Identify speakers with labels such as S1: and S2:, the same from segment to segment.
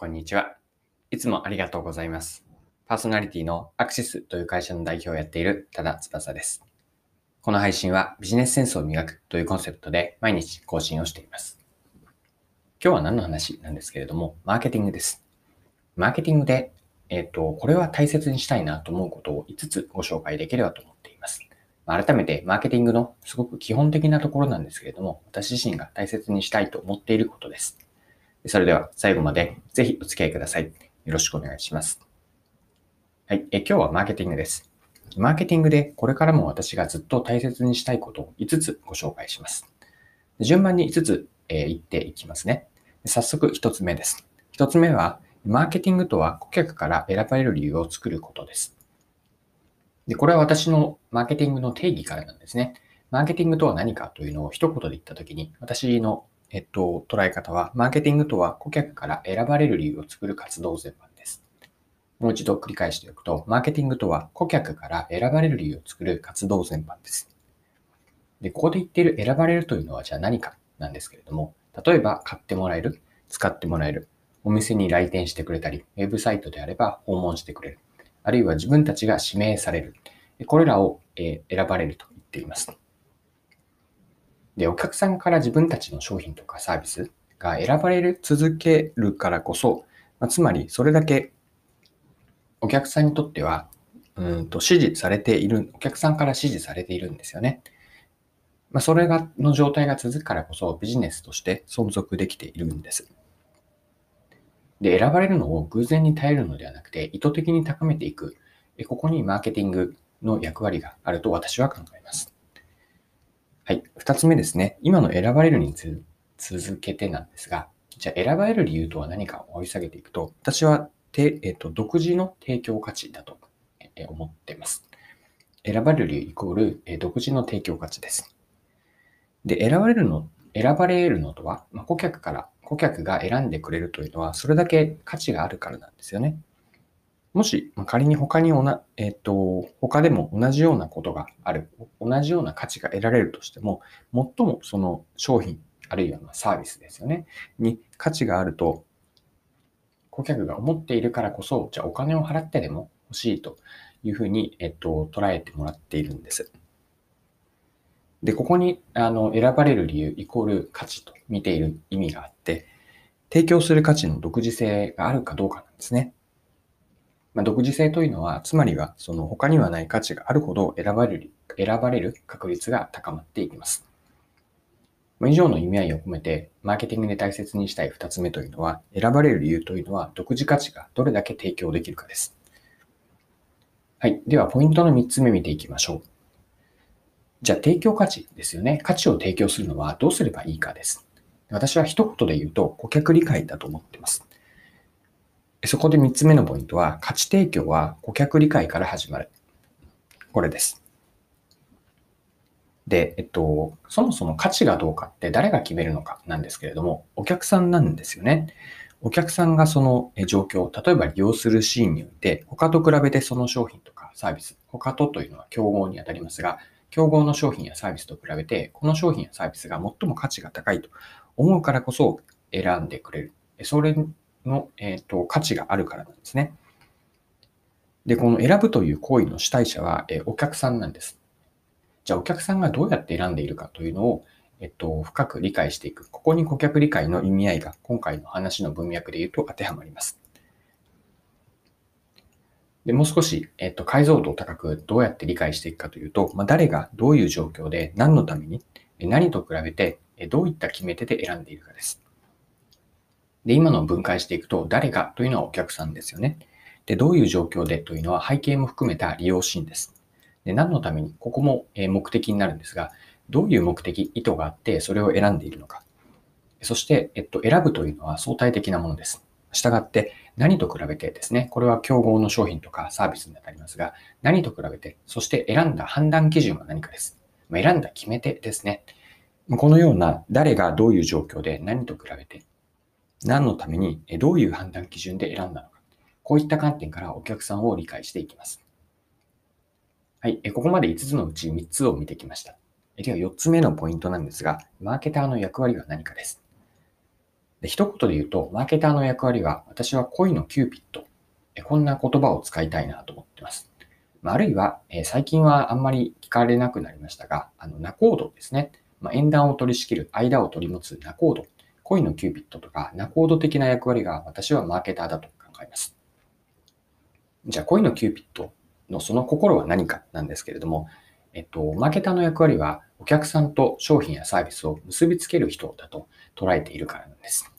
S1: こんにちは。いつもありがとうございます。パーソナリティのアクシスという会社の代表をやっている多田翼です。この配信はビジネスセンスを磨くというコンセプトで毎日更新をしています。今日は何の話なんですけれども、マーケティングです。マーケティングで、えっ、ー、と、これは大切にしたいなと思うことを5つご紹介できればと思っています。改めてマーケティングのすごく基本的なところなんですけれども、私自身が大切にしたいと思っていることです。それでは最後までぜひお付き合いください。よろしくお願いします。はい。え今日はマーケティングです。マーケティングでこれからも私がずっと大切にしたいことを5つご紹介します。順番に5つ、えー、言っていきますね。早速1つ目です。1つ目は、マーケティングとは顧客から選ばれる理由を作ることです。で、これは私のマーケティングの定義からなんですね。マーケティングとは何かというのを一言で言ったときに、私のえっと、捉え方は、マーケティングとは顧客から選ばれる理由を作る活動全般です。もう一度繰り返しておくと、マーケティングとは顧客から選ばれる理由を作る活動全般です。で、ここで言っている選ばれるというのはじゃあ何かなんですけれども、例えば買ってもらえる、使ってもらえる、お店に来店してくれたり、ウェブサイトであれば訪問してくれる、あるいは自分たちが指名される、これらを選ばれると言っています。で、お客さんから自分たちの商品とかサービスが選ばれる、続けるからこそ、まあ、つまりそれだけお客さんにとっては、うんと支持されている、お客さんから支持されているんですよね。まあ、それが、の状態が続くからこそビジネスとして存続できているんです。で、選ばれるのを偶然に耐えるのではなくて、意図的に高めていく。ここにマーケティングの役割があると私は考えます。はい。二つ目ですね。今の選ばれるにつ続けてなんですが、じゃあ選ばれる理由とは何かを掘り下げていくと、私はて、えっと、独自の提供価値だと思っています。選ばれる理由イコール、え独自の提供価値です。で、選ばれるの、選ばれるのとは、まあ、顧客から、顧客が選んでくれるというのは、それだけ価値があるからなんですよね。もし、仮に他におな、えっ、と、他でも同じようなことがある、同じような価値が得られるとしても、最もその商品、あるいはサービスですよね、に価値があると、顧客が思っているからこそ、じゃあお金を払ってでも欲しいというふうに、えっと、捉えてもらっているんです。で、ここにあの選ばれる理由イコール価値と見ている意味があって、提供する価値の独自性があるかどうかなんですね。まあ、独自性というのは、つまりは、その他にはない価値があるほど選ばれる、選ばれる確率が高まっていきます。ま、以上の意味合いを込めて、マーケティングで大切にしたい二つ目というのは、選ばれる理由というのは、独自価値がどれだけ提供できるかです。はい。では、ポイントの三つ目見ていきましょう。じゃあ、提供価値ですよね。価値を提供するのはどうすればいいかです。私は一言で言うと、顧客理解だと思っています。そこで3つ目のポイントは、価値提供は顧客理解から始まる。これです。で、えっと、そもそも価値がどうかって誰が決めるのかなんですけれども、お客さんなんですよね。お客さんがその状況、例えば利用するシーンにおいて、他と比べてその商品とかサービス、他とというのは競合にあたりますが、競合の商品やサービスと比べて、この商品やサービスが最も価値が高いと思うからこそ選んでくれる。それの、えーと、価値があるからなんですね。で、この選ぶという行為の主体者は、えー、お客さんなんです。じゃあお客さんがどうやって選んでいるかというのを、えっと、深く理解していく。ここに顧客理解の意味合いが今回の話の文脈で言うと当てはまります。で、もう少し、えっと、解像度を高くどうやって理解していくかというと、まあ、誰がどういう状況で何のために、何と比べてどういった決め手で選んでいるかです。で、今のを分解していくと、誰がというのはお客さんですよね。で、どういう状況でというのは背景も含めた利用シーンです。で、何のために、ここも目的になるんですが、どういう目的、意図があってそれを選んでいるのか。そして、えっと、選ぶというのは相対的なものです。したがって、何と比べてですね、これは競合の商品とかサービスになりますが、何と比べて、そして選んだ判断基準は何かです。選んだ決め手ですね。このような誰がどういう状況で何と比べて何のためにどういう判断基準で選んだのか。こういった観点からお客さんを理解していきます。はい。ここまで5つのうち3つを見てきました。では4つ目のポイントなんですが、マーケターの役割は何かです。で一言で言うと、マーケターの役割は、私は恋のキューピット。こんな言葉を使いたいなと思ってます。あるいは、最近はあんまり聞かれなくなりましたが、あの、ナコードですね。まあ、縁談を取り仕切る、間を取り持つナコード。恋のキューピットとか、ナコード的な役割が私はマーケターだと考えます。じゃあ、恋のキューピットのその心は何かなんですけれども、えっと、マーケターの役割はお客さんと商品やサービスを結びつける人だと捉えているからなんです。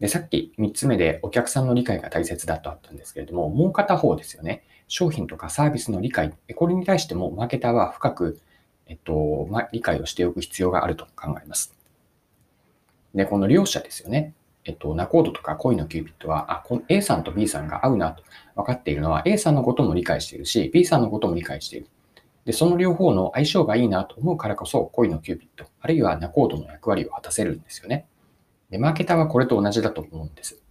S1: で、さっき3つ目でお客さんの理解が大切だとあったんですけれども、もう片方ですよね。商品とかサービスの理解、これに対してもマーケターは深く、えっと、ま、理解をしておく必要があると考えます。で、この両者ですよね。えっと、ナコードとか恋のキューピットは、あ、この A さんと B さんが合うなと分かっているのは A さんのことも理解しているし、B さんのことも理解している。で、その両方の相性がいいなと思うからこそ、恋のキューピット、あるいはナコードの役割を果たせるんですよね。で、マーケターはこれと同じだと思うんです。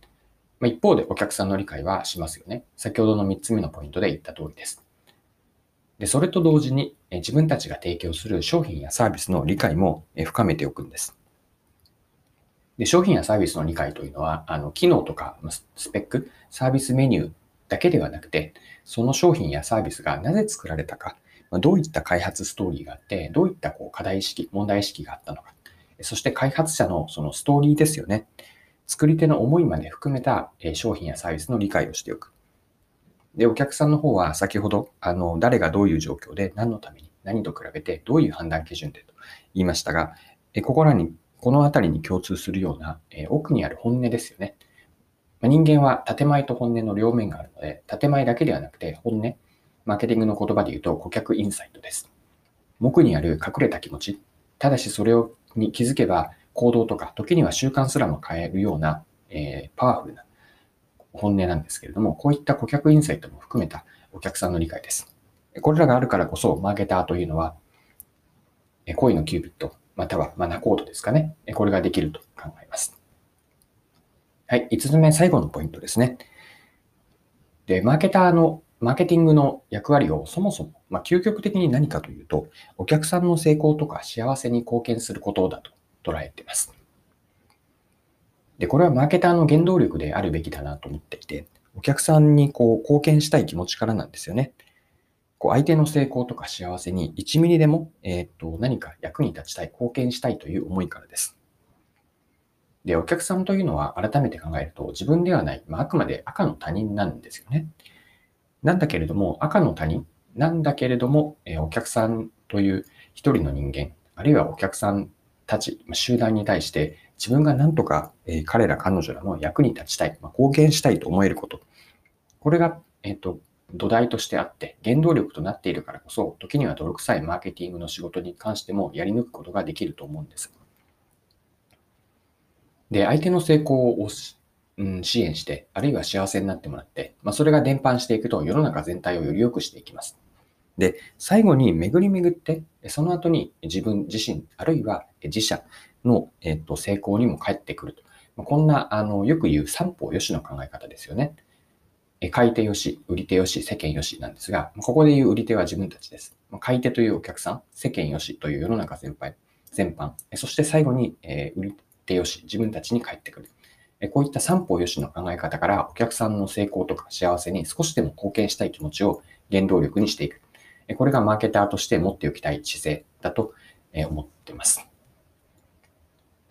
S1: まあ、一方でお客さんの理解はしますよね。先ほどの3つ目のポイントで言った通りです。で、それと同時に自分たちが提供する商品やサービスの理解も深めておくんです。で、商品やサービスの理解というのは、あの、機能とかスペック、サービスメニューだけではなくて、その商品やサービスがなぜ作られたか、どういった開発ストーリーがあって、どういったこう課題意識、問題意識があったのか、そして開発者のそのストーリーですよね。作り手の思いまで含めた商品やサービスの理解をしておく。で、お客さんの方は先ほど、あの、誰がどういう状況で何のために、何と比べてどういう判断基準でと言いましたが、ここらに、このあたりに共通するようなえ奥にある本音ですよね。ま人間は建前と本音の両面があるので、建前だけではなくて本音、マーケティングの言葉で言うと顧客インサイトです。木にある隠れた気持ち、ただしそれをに気づけば行動とか、時には習慣すらも変えるような、えー、パワフルな本音なんですけれども、こういった顧客インサイトも含めたお客さんの理解です。これらがあるからこそ、マーケターというのは、恋のキューピット、またはマナコードですかね。これができると考えます。はい。5つ目、最後のポイントですね。で、マーケターの、マーケティングの役割をそもそも、まあ、究極的に何かというと、お客さんの成功とか幸せに貢献することだと捉えています。で、これはマーケターの原動力であるべきだなと思っていて、お客さんにこう貢献したい気持ちからなんですよね。こう相手の成功とか幸せに1ミリでも、えー、っと何か役に立ちたい、貢献したいという思いからです。で、お客さんというのは改めて考えると自分ではない、まあ、あくまで赤の他人なんですよね。なんだけれども、赤の他人なんだけれども、えー、お客さんという一人の人間、あるいはお客さんたち、集団に対して自分が何とか、えー、彼ら彼女らの役に立ちたい、まあ、貢献したいと思えること。これが、えっ、ー、と、土台としてあって、原動力となっているからこそ、時には泥臭いマーケティングの仕事に関してもやり抜くことができると思うんです。で、相手の成功をうん、支援して、あるいは幸せになってもらって、まあ、それが伝播していくと世の中全体をより良くしていきます。で、最後に巡り巡って、その後に自分自身、あるいは自社の、えっと、成功にも返ってくるとま。こんな、あの、よく言う三方よしの考え方ですよね。買い手よし、売り手よし、世間よしなんですが、ここで言う売り手は自分たちです。買い手というお客さん、世間よしという世の中全般、全般、そして最後に、え売り手よし、自分たちに返ってくる。こういった三方よしの考え方からお客さんの成功とか幸せに少しでも貢献したい気持ちを原動力にしていく。これがマーケターとして持っておきたい姿勢だと思っています。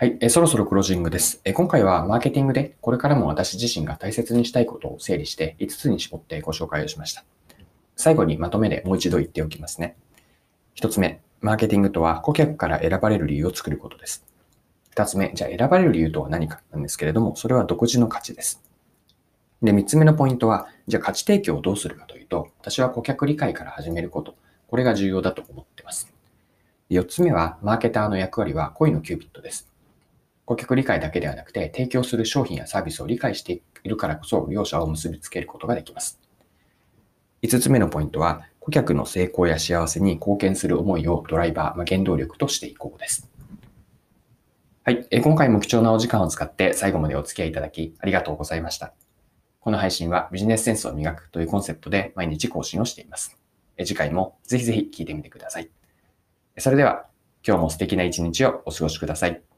S1: はい、えそろそろクロージングですえ。今回はマーケティングでこれからも私自身が大切にしたいことを整理して5つに絞ってご紹介をしました。最後にまとめでもう一度言っておきますね。1つ目、マーケティングとは顧客から選ばれる理由を作ることです。2つ目、じゃあ選ばれる理由とは何かなんですけれども、それは独自の価値です。で、3つ目のポイントは、じゃあ価値提供をどうするかというと、私は顧客理解から始めること。これが重要だと思っています。4つ目は、マーケターの役割は恋のキューピットです。顧客理解だけではなくて、提供する商品やサービスを理解しているからこそ、両者を結びつけることができます。5つ目のポイントは、顧客の成功や幸せに貢献する思いをドライバー、まあ、原動力としていこうです。はい。今回も貴重なお時間を使って最後までお付き合いいただきありがとうございました。この配信はビジネスセンスを磨くというコンセプトで毎日更新をしています。次回もぜひぜひ聞いてみてください。それでは今日も素敵な一日をお過ごしください。